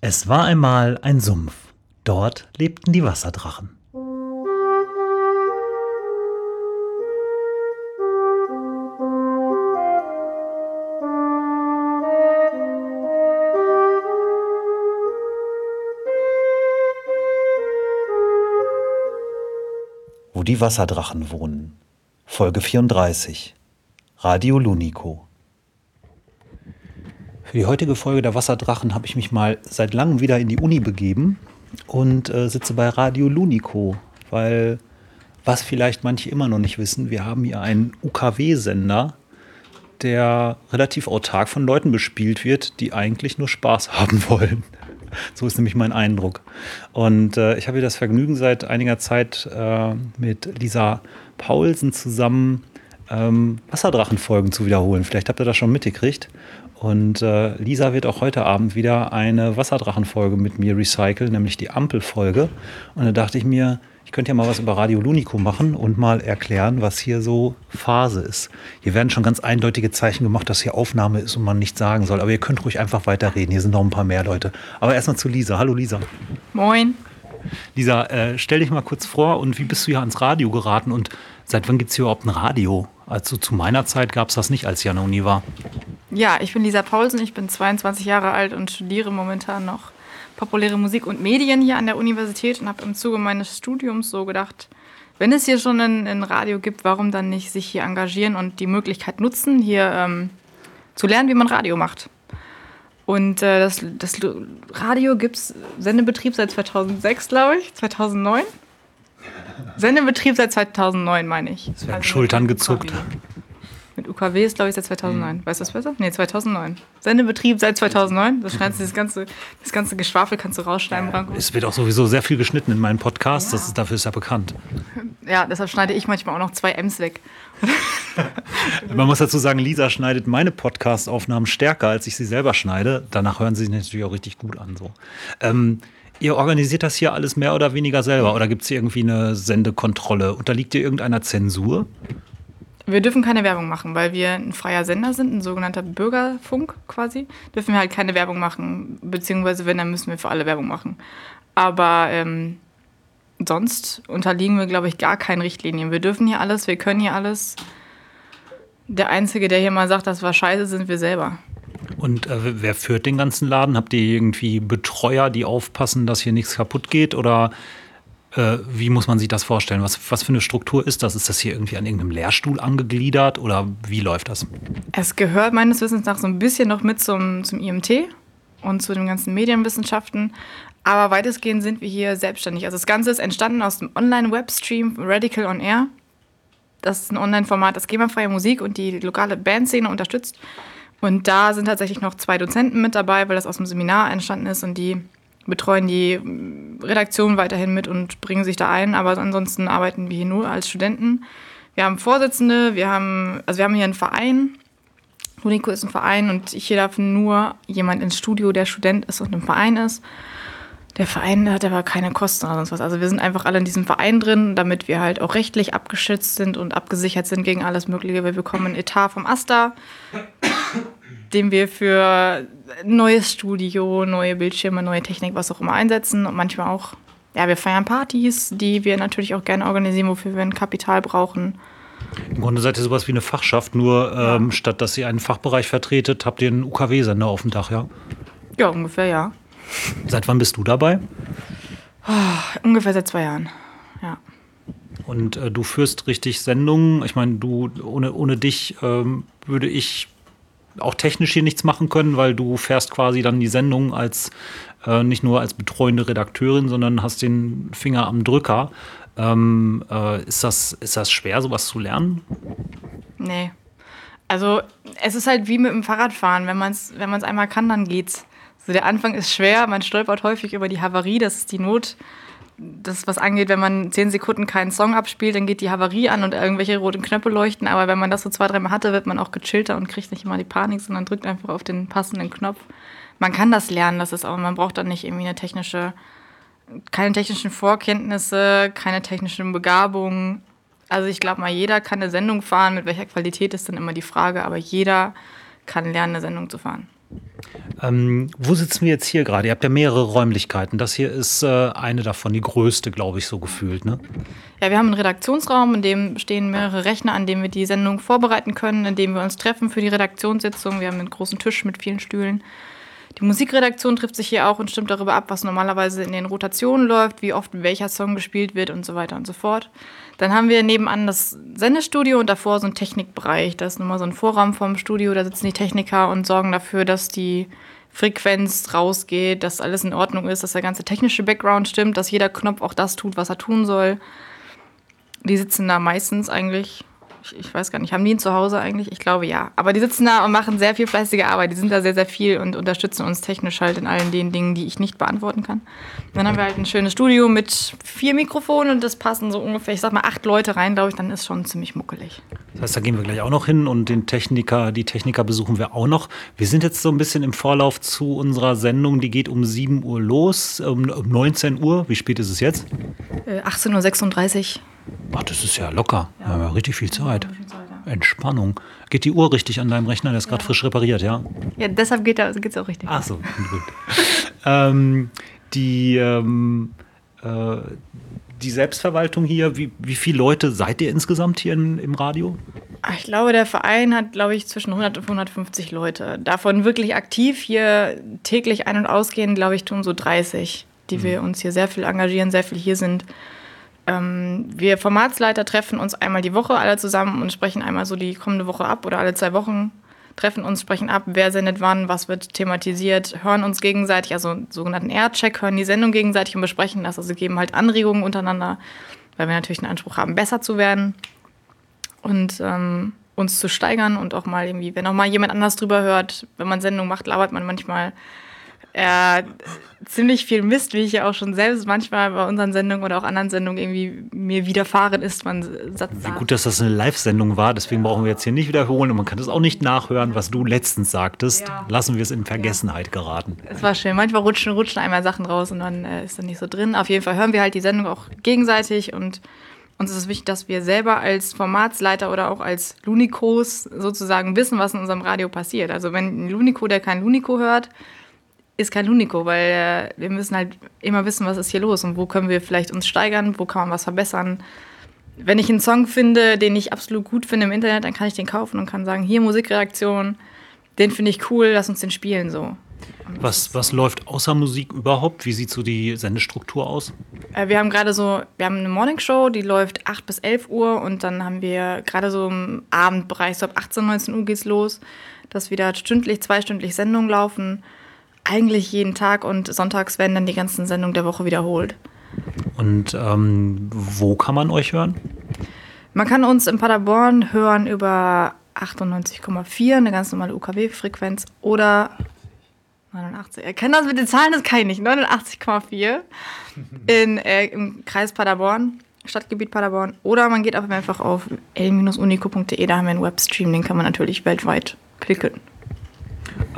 Es war einmal ein Sumpf. Dort lebten die Wasserdrachen. Wo die Wasserdrachen wohnen. Folge 34. Radio Lunico. Für die heutige Folge der Wasserdrachen habe ich mich mal seit langem wieder in die Uni begeben und äh, sitze bei Radio Lunico, weil was vielleicht manche immer noch nicht wissen, wir haben hier einen UKW-Sender, der relativ autark von Leuten bespielt wird, die eigentlich nur Spaß haben wollen. So ist nämlich mein Eindruck. Und äh, ich habe hier das Vergnügen, seit einiger Zeit äh, mit Lisa Paulsen zusammen ähm, Wasserdrachenfolgen zu wiederholen. Vielleicht habt ihr das schon mitgekriegt. Und äh, Lisa wird auch heute Abend wieder eine Wasserdrachenfolge mit mir recyceln, nämlich die Ampelfolge. Und da dachte ich mir, ich könnte ja mal was über Radio Lunico machen und mal erklären, was hier so Phase ist. Hier werden schon ganz eindeutige Zeichen gemacht, dass hier Aufnahme ist und man nichts sagen soll. Aber ihr könnt ruhig einfach weiterreden. Hier sind noch ein paar mehr Leute. Aber erstmal zu Lisa. Hallo Lisa. Moin. Lisa, äh, stell dich mal kurz vor und wie bist du hier ans Radio geraten und seit wann gibt es hier überhaupt ein Radio? Also zu meiner Zeit gab es das nicht, als ich an der Uni war. Ja, ich bin Lisa Paulsen, ich bin 22 Jahre alt und studiere momentan noch populäre Musik und Medien hier an der Universität und habe im Zuge meines Studiums so gedacht, wenn es hier schon ein, ein, Radio gibt, warum dann nicht sich hier engagieren und die Möglichkeit nutzen, hier ähm, zu lernen, wie man Radio macht. Und äh, das, das Radio gibt es, Sendebetrieb seit 2006, glaube ich, 2009. Sendebetrieb seit 2009, meine ich. Es werden also Schultern gezuckt. Mit UKW ist, glaube ich, seit 2009. Mhm. Weißt du das besser? Nee, 2009. Sendebetrieb seit 2009. Das, schneidest, das, ganze, das ganze Geschwafel kannst du rausschneiden, Branko. Es wird auch sowieso sehr viel geschnitten in meinen Podcasts. Ja. Das ist, dafür ist ja bekannt. Ja, deshalb schneide ich manchmal auch noch zwei M's weg. Man muss dazu sagen, Lisa schneidet meine Podcast-Aufnahmen stärker, als ich sie selber schneide. Danach hören sie sich natürlich auch richtig gut an. So. Ähm, Ihr organisiert das hier alles mehr oder weniger selber oder gibt es hier irgendwie eine Sendekontrolle? Unterliegt ihr irgendeiner Zensur? Wir dürfen keine Werbung machen, weil wir ein freier Sender sind, ein sogenannter Bürgerfunk quasi. Dürfen wir halt keine Werbung machen, beziehungsweise wenn, dann müssen wir für alle Werbung machen. Aber ähm, sonst unterliegen wir, glaube ich, gar keinen Richtlinien. Wir dürfen hier alles, wir können hier alles. Der Einzige, der hier mal sagt, das war scheiße, sind wir selber. Und äh, wer führt den ganzen Laden? Habt ihr irgendwie Betreuer, die aufpassen, dass hier nichts kaputt geht? Oder äh, wie muss man sich das vorstellen? Was, was für eine Struktur ist das? Ist das hier irgendwie an irgendeinem Lehrstuhl angegliedert oder wie läuft das? Es gehört meines Wissens nach so ein bisschen noch mit zum, zum IMT und zu den ganzen Medienwissenschaften. Aber weitestgehend sind wir hier selbstständig. Also das Ganze ist entstanden aus dem Online-Webstream Radical on Air. Das ist ein Online-Format, das GEMA-freie Musik und die lokale Bandszene unterstützt. Und da sind tatsächlich noch zwei Dozenten mit dabei, weil das aus dem Seminar entstanden ist und die betreuen die Redaktion weiterhin mit und bringen sich da ein. Aber ansonsten arbeiten wir hier nur als Studenten. Wir haben Vorsitzende, wir haben, also wir haben hier einen Verein. Lunico ist ein Verein und hier darf nur jemand ins Studio, der Student ist und im Verein ist. Der Verein hat aber keine Kosten oder sonst was. Also wir sind einfach alle in diesem Verein drin, damit wir halt auch rechtlich abgeschützt sind und abgesichert sind gegen alles Mögliche. Wir bekommen einen Etat vom AStA den wir für neues Studio, neue Bildschirme, neue Technik, was auch immer einsetzen und manchmal auch, ja, wir feiern Partys, die wir natürlich auch gerne organisieren, wofür wir ein Kapital brauchen. Im Grunde seid ihr sowas wie eine Fachschaft, nur ähm, statt dass ihr einen Fachbereich vertretet, habt ihr einen UKW-Sender auf dem Dach, ja? Ja, ungefähr, ja. Seit wann bist du dabei? Oh, ungefähr seit zwei Jahren, ja. Und äh, du führst richtig Sendungen. Ich meine, du ohne, ohne dich ähm, würde ich auch technisch hier nichts machen können, weil du fährst quasi dann die Sendung als äh, nicht nur als betreuende Redakteurin, sondern hast den Finger am Drücker. Ähm, äh, ist, das, ist das schwer, sowas zu lernen? Nee. Also es ist halt wie mit dem Fahrradfahren. Wenn man es wenn einmal kann, dann geht's. So, der Anfang ist schwer, man stolpert häufig über die Havarie, das ist die Not das, was angeht, wenn man zehn Sekunden keinen Song abspielt, dann geht die Havarie an und irgendwelche roten Knöpfe leuchten. Aber wenn man das so zwei, dreimal hatte, wird man auch gechillter und kriegt nicht immer die Panik, sondern drückt einfach auf den passenden Knopf. Man kann das lernen, das ist aber, man braucht dann nicht irgendwie eine technische, keine technischen Vorkenntnisse, keine technischen Begabungen. Also ich glaube mal, jeder kann eine Sendung fahren. Mit welcher Qualität ist dann immer die Frage, aber jeder kann lernen, eine Sendung zu fahren. Ähm, wo sitzen wir jetzt hier gerade? Ihr habt ja mehrere Räumlichkeiten. Das hier ist äh, eine davon, die größte, glaube ich, so gefühlt. Ne? Ja, wir haben einen Redaktionsraum, in dem stehen mehrere Rechner, an dem wir die Sendung vorbereiten können, in dem wir uns treffen für die Redaktionssitzung. Wir haben einen großen Tisch mit vielen Stühlen. Die Musikredaktion trifft sich hier auch und stimmt darüber ab, was normalerweise in den Rotationen läuft, wie oft welcher Song gespielt wird und so weiter und so fort. Dann haben wir nebenan das Sendestudio und davor so einen Technikbereich. Da ist nochmal so ein Vorraum vom Studio, da sitzen die Techniker und sorgen dafür, dass die Frequenz rausgeht, dass alles in Ordnung ist, dass der ganze technische Background stimmt, dass jeder Knopf auch das tut, was er tun soll. Die sitzen da meistens eigentlich ich, ich, weiß gar nicht, haben die ihn zu Hause eigentlich? Ich glaube ja. Aber die sitzen da und machen sehr viel fleißige Arbeit. Die sind da sehr, sehr viel und unterstützen uns technisch halt in allen den Dingen, die ich nicht beantworten kann. dann haben wir halt ein schönes Studio mit vier Mikrofonen und das passen so ungefähr, ich sag mal, acht Leute rein, glaube ich, dann ist schon ziemlich muckelig. Das heißt, da gehen wir gleich auch noch hin und den Techniker, die Techniker besuchen wir auch noch. Wir sind jetzt so ein bisschen im Vorlauf zu unserer Sendung, die geht um 7 Uhr los, um 19 Uhr. Wie spät ist es jetzt? Äh, 18.36 Uhr. Ach, das ist ja locker. Ja. Wir haben ja richtig viel Zeit. Entspannung. Geht die Uhr richtig an deinem Rechner? Der ist gerade frisch repariert, ja? Ja, deshalb geht es auch richtig. Ach so, gut. ähm, die, ähm, äh, die Selbstverwaltung hier, wie, wie viele Leute seid ihr insgesamt hier in, im Radio? Ich glaube, der Verein hat, glaube ich, zwischen 100 und 150 Leute. Davon wirklich aktiv hier täglich ein- und ausgehen, glaube ich, tun so 30, die mhm. wir uns hier sehr viel engagieren, sehr viel hier sind wir Formatsleiter treffen uns einmal die Woche alle zusammen und sprechen einmal so die kommende Woche ab oder alle zwei Wochen treffen uns, sprechen ab, wer sendet wann, was wird thematisiert, hören uns gegenseitig, also einen sogenannten Aircheck, hören die Sendung gegenseitig und besprechen das. Also geben halt Anregungen untereinander, weil wir natürlich einen Anspruch haben, besser zu werden und ähm, uns zu steigern und auch mal irgendwie, wenn auch mal jemand anders drüber hört, wenn man Sendung macht, labert man manchmal er ziemlich viel Mist, wie ich ja auch schon selbst manchmal bei unseren Sendungen oder auch anderen Sendungen irgendwie mir widerfahren ist. Man Satz Wie gut, dass das eine Live-Sendung war, deswegen brauchen wir jetzt hier nicht wiederholen und man kann das auch nicht nachhören, was du letztens sagtest. Ja. Lassen wir es in Vergessenheit ja. geraten. Es war schön. Manchmal rutschen, rutschen einmal Sachen raus und dann äh, ist dann nicht so drin. Auf jeden Fall hören wir halt die Sendung auch gegenseitig und uns ist es wichtig, dass wir selber als Formatsleiter oder auch als Lunikos sozusagen wissen, was in unserem Radio passiert. Also wenn ein Luniko, der kein Luniko hört, ist kein Unico, weil äh, wir müssen halt immer wissen, was ist hier los und wo können wir vielleicht uns steigern, wo kann man was verbessern. Wenn ich einen Song finde, den ich absolut gut finde im Internet, dann kann ich den kaufen und kann sagen, hier Musikreaktion, den finde ich cool, lass uns den spielen so. Was, was läuft außer Musik überhaupt? Wie sieht so die Sendestruktur aus? Äh, wir haben gerade so, wir haben eine Morningshow, die läuft 8 bis 11 Uhr und dann haben wir gerade so im Abendbereich, so ab 18, 19 Uhr geht's los, dass wieder stündlich, zweistündlich Sendungen laufen eigentlich jeden Tag und sonntags werden dann die ganzen Sendungen der Woche wiederholt. Und ähm, wo kann man euch hören? Man kann uns in Paderborn hören über 98,4, eine ganz normale UKW-Frequenz, oder 89. Er kennt das mit den Zahlen, das kann ich nicht. 89,4 in, äh, im Kreis Paderborn, Stadtgebiet Paderborn. Oder man geht einfach auf l-unico.de, da haben wir einen Webstream, den kann man natürlich weltweit klicken.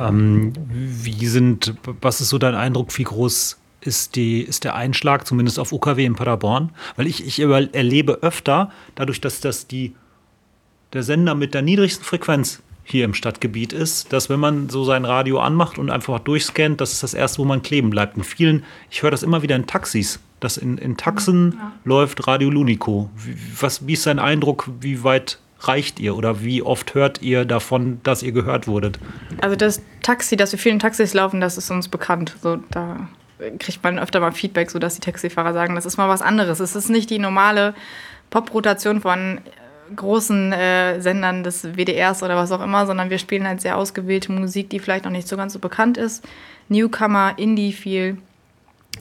Ähm, wie sind, was ist so dein Eindruck, wie groß ist, die, ist der Einschlag, zumindest auf UKW in Paderborn? Weil ich, ich erlebe öfter, dadurch, dass das die, der Sender mit der niedrigsten Frequenz hier im Stadtgebiet ist, dass wenn man so sein Radio anmacht und einfach durchscannt, das ist das erste, wo man kleben bleibt. In vielen, ich höre das immer wieder in Taxis, dass in, in Taxen ja. läuft Radio Lunico. Wie, was, wie ist dein Eindruck, wie weit reicht ihr oder wie oft hört ihr davon, dass ihr gehört wurdet? Also das Taxi, dass wir vielen Taxis laufen, das ist uns bekannt. So, da kriegt man öfter mal Feedback, so dass die Taxifahrer sagen, das ist mal was anderes. Es ist nicht die normale Pop-Rotation von äh, großen äh, Sendern des WDRs oder was auch immer, sondern wir spielen halt sehr ausgewählte Musik, die vielleicht noch nicht so ganz so bekannt ist. Newcomer, Indie viel.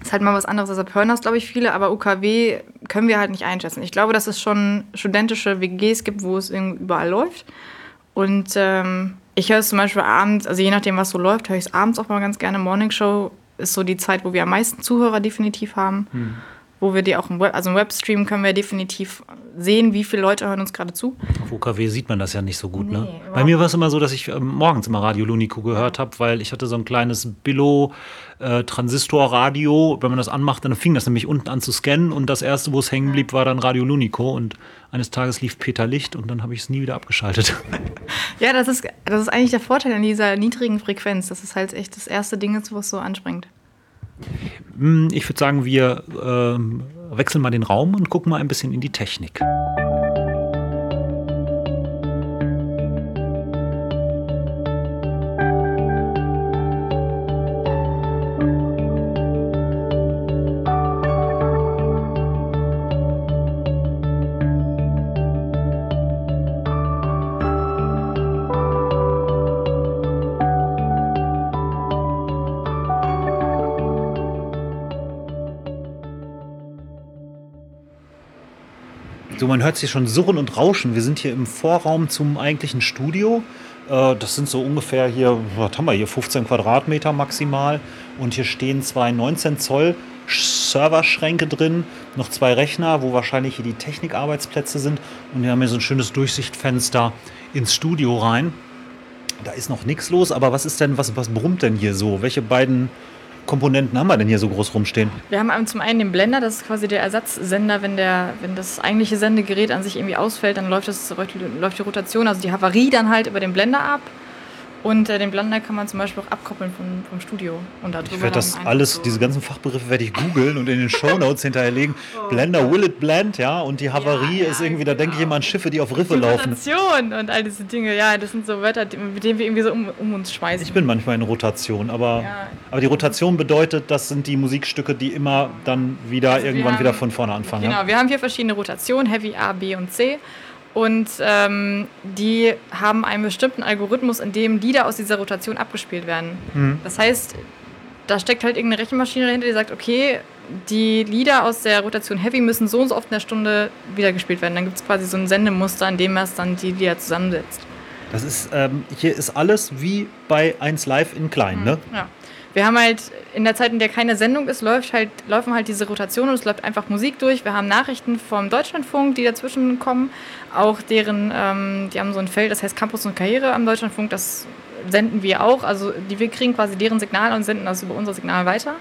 Ist halt mal was anderes, deshalb hören das, glaube ich, viele, aber UKW können wir halt nicht einschätzen. Ich glaube, dass es schon studentische WGs gibt, wo es überall läuft. Und ähm, ich höre es zum Beispiel abends, also je nachdem, was so läuft, höre ich es abends auch mal ganz gerne. Morning Show ist so die Zeit, wo wir am meisten Zuhörer definitiv haben. Hm. Wo wir die auch im Web, also im Webstream können wir definitiv sehen, wie viele Leute hören uns gerade zu. Auf UKW sieht man das ja nicht so gut, Nee, ne? Bei mir war es immer so, dass ich ähm, morgens immer Radio Lunico gehört habe, weil ich hatte so ein kleines Billo-Transistorradio. Wenn man das anmacht, dann fing das nämlich unten an zu scannen und das erste, wo es hängen blieb, war dann Radio Lunico und eines Tages lief Peter Licht und dann habe ich es nie wieder abgeschaltet. Ja, das ist, das ist eigentlich der Vorteil an dieser niedrigen Frequenz. Das ist halt echt das erste Ding, ist, was so anspringt. Hm, Ich würde sagen, wir ähm, wechseln mal den Raum und gucken mal ein bisschen in die Technik. So, man hört sich schon surren und rauschen. Wir sind hier im Vorraum zum eigentlichen Studio. Äh, Das sind so ungefähr hier, was haben wir hier, 15 Quadratmeter maximal. Und hier stehen zwei 19 Zoll Serverschränke drin, noch zwei Rechner, wo wahrscheinlich hier die Technikarbeitsplätze sind. Und wir haben hier so ein schönes Durchsichtfenster ins Studio rein. Da ist noch nichts los, aber was ist denn, was, was brummt denn hier so? Welche beiden Komponenten haben wir denn hier so groß rumstehen? Wir haben zum einen den Blender, das ist quasi der Ersatzsender, wenn, der, wenn das eigentliche Sendegerät an sich irgendwie ausfällt, dann läuft, das, läuft die Rotation, also die Havarie dann halt über den Blender ab. Und äh, den Blender kann man zum Beispiel auch abkoppeln vom, vom Studio. Und darüber Ich werde das alles, so- diese ganzen Fachbegriffe werde ich googeln und in den Shownotes hinterherlegen. Blender will it blend, ja, und die Havarie Ja, ja, ist irgendwie, da denke ich genau. immer an Schiffe, die auf Riffe laufen. Rotation und all diese Dinge, ja, das sind so Wörter, mit denen wir irgendwie so um, um uns schmeißen. Ich bin manchmal in Rotation, aber, Ja. aber die Rotation bedeutet, das sind die Musikstücke, die immer dann wieder Also irgendwann haben- wieder von vorne anfangen. Genau, Ja? wir haben hier verschiedene Rotationen, Heavy A, B und C. Und ähm, die haben einen bestimmten Algorithmus, in dem Lieder aus dieser Rotation abgespielt werden. Mhm. Das heißt, da steckt halt irgendeine Rechenmaschine dahinter, die sagt, okay, die Lieder aus der Rotation Heavy müssen so und so oft in der Stunde wiedergespielt werden. Dann gibt es quasi so ein Sendemuster, in dem es dann die Lieder zusammensetzt. Das ist, ähm, hier ist alles wie bei 1 Live in klein, ne? Ja. Wir haben halt in der Zeit, in der keine Sendung ist, läuft halt, laufen halt diese Rotationen und es läuft einfach Musik durch. Wir haben Nachrichten vom Deutschlandfunk, die dazwischen kommen. Auch deren, ähm, die haben so ein Feld, das heißt Campus und Karriere am Deutschlandfunk, das senden wir auch. Also die, wir kriegen quasi deren Signal und senden das über unser Signal weiter.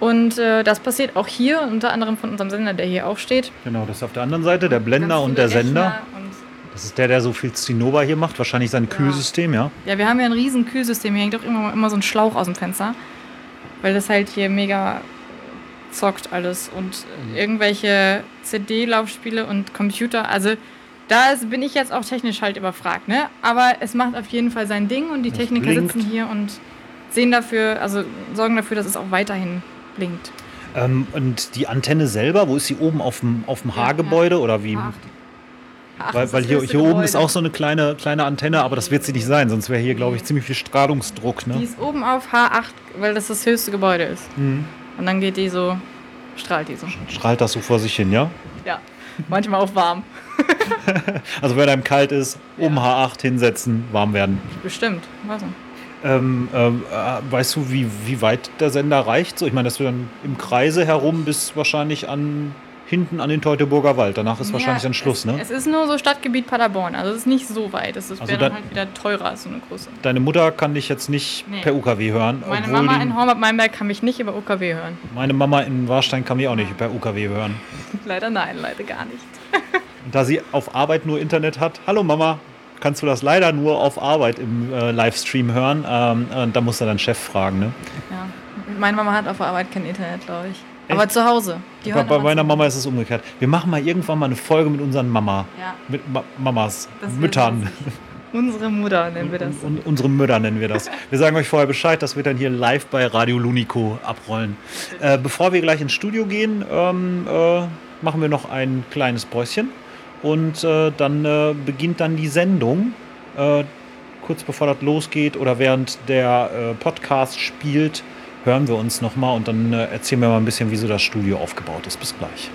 Und äh, das passiert auch hier, unter anderem von unserem Sender, der hier auch steht. Genau, das ist auf der anderen Seite, der Blender und der viele Sender. Rechner Und Das ist der, der so viel Zinnober hier macht, wahrscheinlich sein Kühlsystem, ja? Ja, wir haben ja ein riesen Kühlsystem. Hier hängt auch immer, immer so ein Schlauch aus dem Fenster. Weil das halt hier mega zockt alles. Und irgendwelche CD-Laufspiele und Computer. Also da ist, bin ich jetzt auch technisch halt überfragt, ne? Aber es macht auf jeden Fall sein Ding und die Es Techniker blinkt. sitzen hier und sehen dafür, also sorgen dafür, dass es auch weiterhin blinkt. Ähm, und die Antenne selber, wo ist sie oben auf dem, auf dem H-Gebäude oder wie? H8. H8 Weil, weil hier, hier oben ist auch so eine kleine, kleine Antenne, aber das wird sie nicht sein, sonst wäre hier, glaube ich, ziemlich viel Strahlungsdruck. Die Ne? ist oben auf H8, weil das das höchste Gebäude ist. Mhm. Und dann geht die so, strahlt die so. Strahlt das so vor sich hin, ja? Ja, manchmal auch warm. Also wenn einem kalt ist, oben H8 hinsetzen, warm werden. Bestimmt, weiß nicht. Ähm, ähm, äh, weißt du, wie, wie weit der Sender reicht? So, ich meine, dass du dann im Kreise herum bis wahrscheinlich an hinten an den Teutoburger Wald. Danach ist wahrscheinlich Ja, dann Schluss, es, ne? Es ist nur so Stadtgebiet Paderborn, also es ist nicht so weit. Es ist Also wäre dann halt wieder teurer als so eine große. Deine Mutter kann dich jetzt nicht Nee. per UKW hören. Meine Mama die, in Hornbach-Meinberg kann mich nicht über UKW hören. meine Mama in Warstein kann mich auch nicht per UKW hören. Leider nein, leider gar nicht. Da sie auf Arbeit nur Internet hat, hallo Mama, kannst du das leider nur auf Arbeit im äh, Livestream hören? Ähm, äh, da muss er dann Chef fragen, ne? Ja. Meine Mama hat auf der Arbeit kein Internet, glaube ich. Aber zu Hause. Die Bei, bei meiner. Mama ist es umgekehrt. Wir machen mal irgendwann mal eine Folge mit unseren Mama. Ja. Mit Ma Mamas, Das Müttern. Unsere Mutter nennen wir das. Und, und unsere Mütter nennen wir das. Wir sagen euch vorher Bescheid, dass wir dann hier live bei Radio Lunico abrollen. Äh, bevor wir gleich ins Studio gehen, ähm, äh, machen wir noch ein kleines Päuschen. Und äh, dann äh, beginnt dann die Sendung. Äh, kurz bevor das losgeht oder während der äh, Podcast spielt, hören wir uns nochmal und dann äh, erzählen wir mal ein bisschen, wie so das Studio aufgebaut ist. Bis gleich.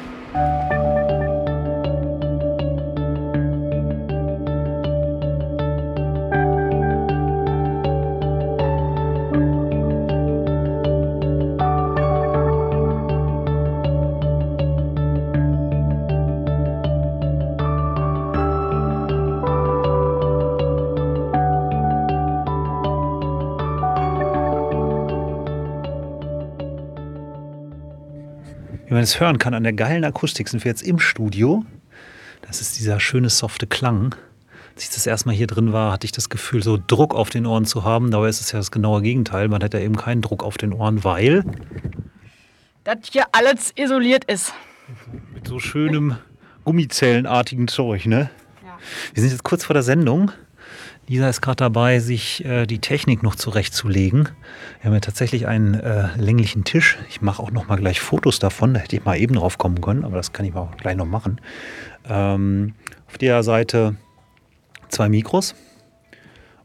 Es hören kann an der geilen Akustik, sind wir jetzt im Studio. Das ist dieser schöne, softe Klang. Als ich das erste Mal hier drin war, hatte ich das Gefühl, so Druck auf den Ohren zu haben. Dabei ist es ja das genaue Gegenteil. Man hat ja eben keinen Druck auf den Ohren, weil Das hier alles isoliert ist. mit so schönem Gummizellenartigen Zeug, ne? Ja. Wir sind jetzt kurz vor der Sendung. Lisa ist gerade dabei, sich äh, die Technik noch zurechtzulegen. Wir haben ja tatsächlich einen äh, länglichen Tisch. Ich mache auch noch mal gleich Fotos davon. Da hätte ich mal eben drauf kommen können, aber das kann ich auch gleich noch machen. Ähm, auf der Seite zwei Mikros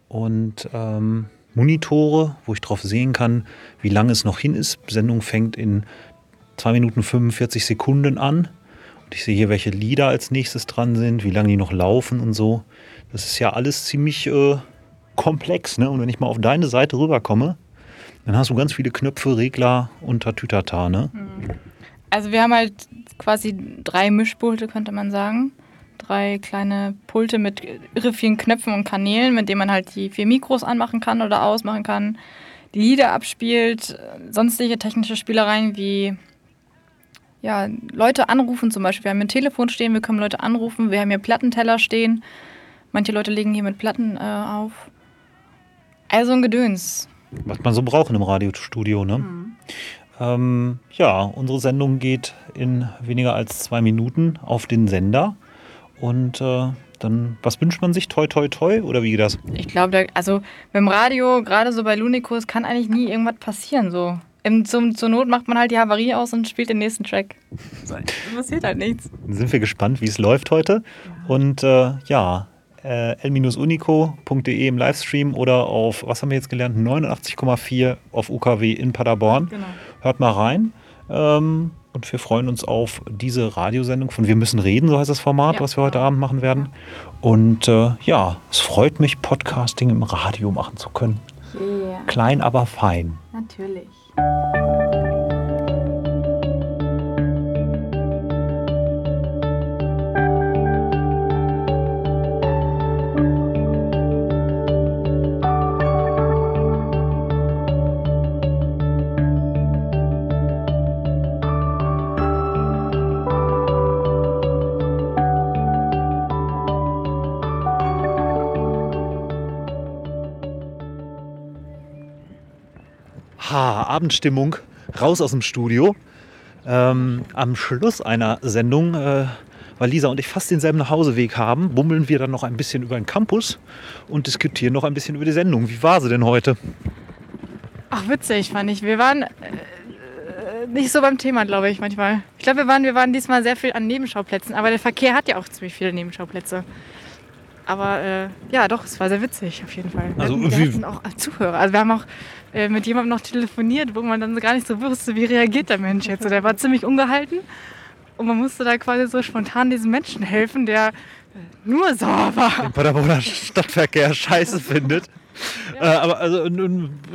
und ähm, Monitore, wo ich drauf sehen kann, wie lange es noch hin ist. Die Sendung fängt in 2 Minuten 45 Sekunden an. Und ich sehe hier, welche Lieder als nächstes dran sind, wie lange die noch laufen und so. Das ist ja alles ziemlich äh, komplex. Ne? Und wenn ich mal auf deine Seite rüberkomme, dann hast du ganz viele Knöpfe, Regler und Tatütata. Ne? Also wir haben halt quasi drei Mischpulte, könnte man sagen. Drei kleine Pulte mit irre vielen Knöpfen und Kanälen, mit denen man halt die vier Mikros anmachen kann oder ausmachen kann, die Lieder abspielt, sonstige technische Spielereien wie ja, Leute anrufen zum Beispiel. Wir haben ein Telefon stehen, wir können Leute anrufen, wir haben hier Plattenteller stehen. Manche Leute legen hier mit Platten äh, auf. Also ein Gedöns. Was man so braucht in einem Radiostudio. Ne? Ähm, ja, unsere Sendung geht in weniger als zwei Minuten auf den Sender. Und äh, dann, was wünscht man sich? Toi, toi, toi? Oder wie geht das? Ich glaube, da- also beim Radio, gerade so bei Lunicus, kann eigentlich nie irgendwas passieren. So. Im, zum, zur Not macht man halt die Havarie aus und spielt den nächsten Track. So, es passiert halt nichts. Dann sind wir gespannt, wie es läuft heute. Und äh, ja, äh, l-unico.de im Livestream oder auf, was haben wir jetzt gelernt? 89,4 auf UKW in Paderborn. Genau. Hört mal rein. Ähm, und wir freuen uns auf diese Radiosendung von Wir müssen reden, so heißt das Format, Ja, was wir heute genau. Abend machen werden. Und äh, ja, es freut mich, Podcasting im Radio machen zu können. Yeah, Klein, aber fein. natürlich. Abendstimmung, raus aus dem Studio. Ähm, am Schluss einer Sendung, äh, weil Lisa und ich fast denselben Nachhauseweg haben, bummeln wir dann noch ein bisschen über den Campus und diskutieren noch ein bisschen über die Sendung. Wie war sie denn heute? Ach, witzig, fand ich. Wir waren äh, nicht so beim Thema, glaube ich, manchmal. Ich glaube, wir waren, wir waren diesmal sehr viel an Nebenschauplätzen, aber der Verkehr hat ja auch ziemlich viele Nebenschauplätze. Aber äh, ja, doch, es war sehr witzig, auf jeden Fall. Wir Also, hatten, wir hatten auch Zuhörer. Also wir haben auch äh, mit jemandem noch telefoniert, wo man dann gar nicht so wusste, wie reagiert der Mensch jetzt. So, der war ziemlich ungehalten und man musste da quasi so spontan diesem Menschen helfen, der äh, nur sauer war. Den Paderborner Stadtverkehr scheiße findet. Äh, aber also,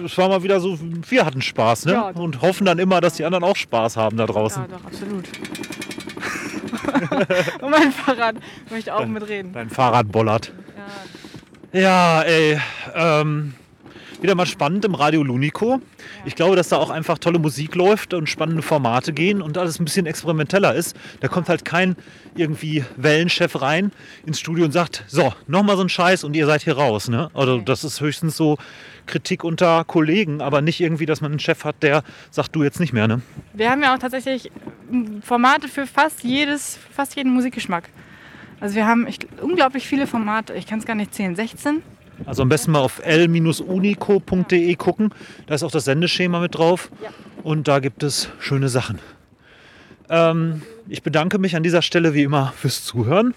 es war mal wieder so, wir hatten Spaß, ne? Ja, und hoffen dann immer, dass die anderen auch Spaß haben da draußen. Ja, doch, absolut. und mein Fahrrad möchte auch mitreden. Dein Fahrrad bollert. Ja, Ja, ey. Ähm, wieder mal spannend im Radio Lunico. Ich glaube, dass da auch einfach tolle Musik läuft und spannende Formate gehen und alles ein bisschen experimenteller ist. Da kommt halt kein irgendwie Wellenchef rein ins Studio und sagt, so, nochmal so ein Scheiß und ihr seid hier raus. Ne? Also das ist höchstens so Kritik unter Kollegen, aber nicht irgendwie, dass man einen Chef hat, der sagt, du jetzt nicht mehr. Ne? Wir haben ja auch tatsächlich Formate für fast jedes, fast jeden Musikgeschmack. Also wir haben ich, unglaublich viele Formate. Ich kann es gar nicht zählen. 16? Also am besten mal auf l-unico.de gucken. Da ist auch das Sendeschema mit drauf. Und da gibt es schöne Sachen. Ähm, ich bedanke mich an dieser Stelle wie immer fürs Zuhören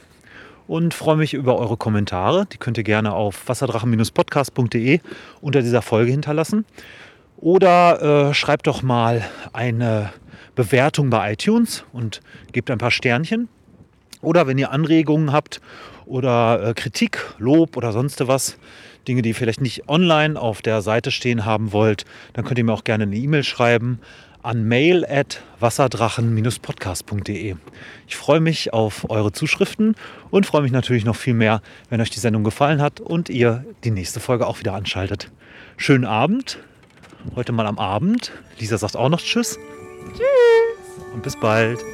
und freue mich über eure Kommentare. Die könnt ihr gerne auf wasserdrachen-podcast.de unter dieser Folge hinterlassen. Oder äh, schreibt doch mal eine Bewertung bei iTunes und gebt ein paar Sternchen. Oder wenn ihr Anregungen habt oder äh, Kritik, Lob oder sonst was, Dinge, die ihr vielleicht nicht online auf der Seite stehen haben wollt, dann könnt ihr mir auch gerne eine E-Mail schreiben an mail at wasserdrachen-podcast.de. Ich freue mich auf eure Zuschriften und freue mich natürlich noch viel mehr, wenn euch die Sendung gefallen hat und ihr die nächste Folge auch wieder anschaltet. Schönen Abend. Heute mal am Abend. Lisa sagt auch noch Tschüss. Tschüss! und bis bald.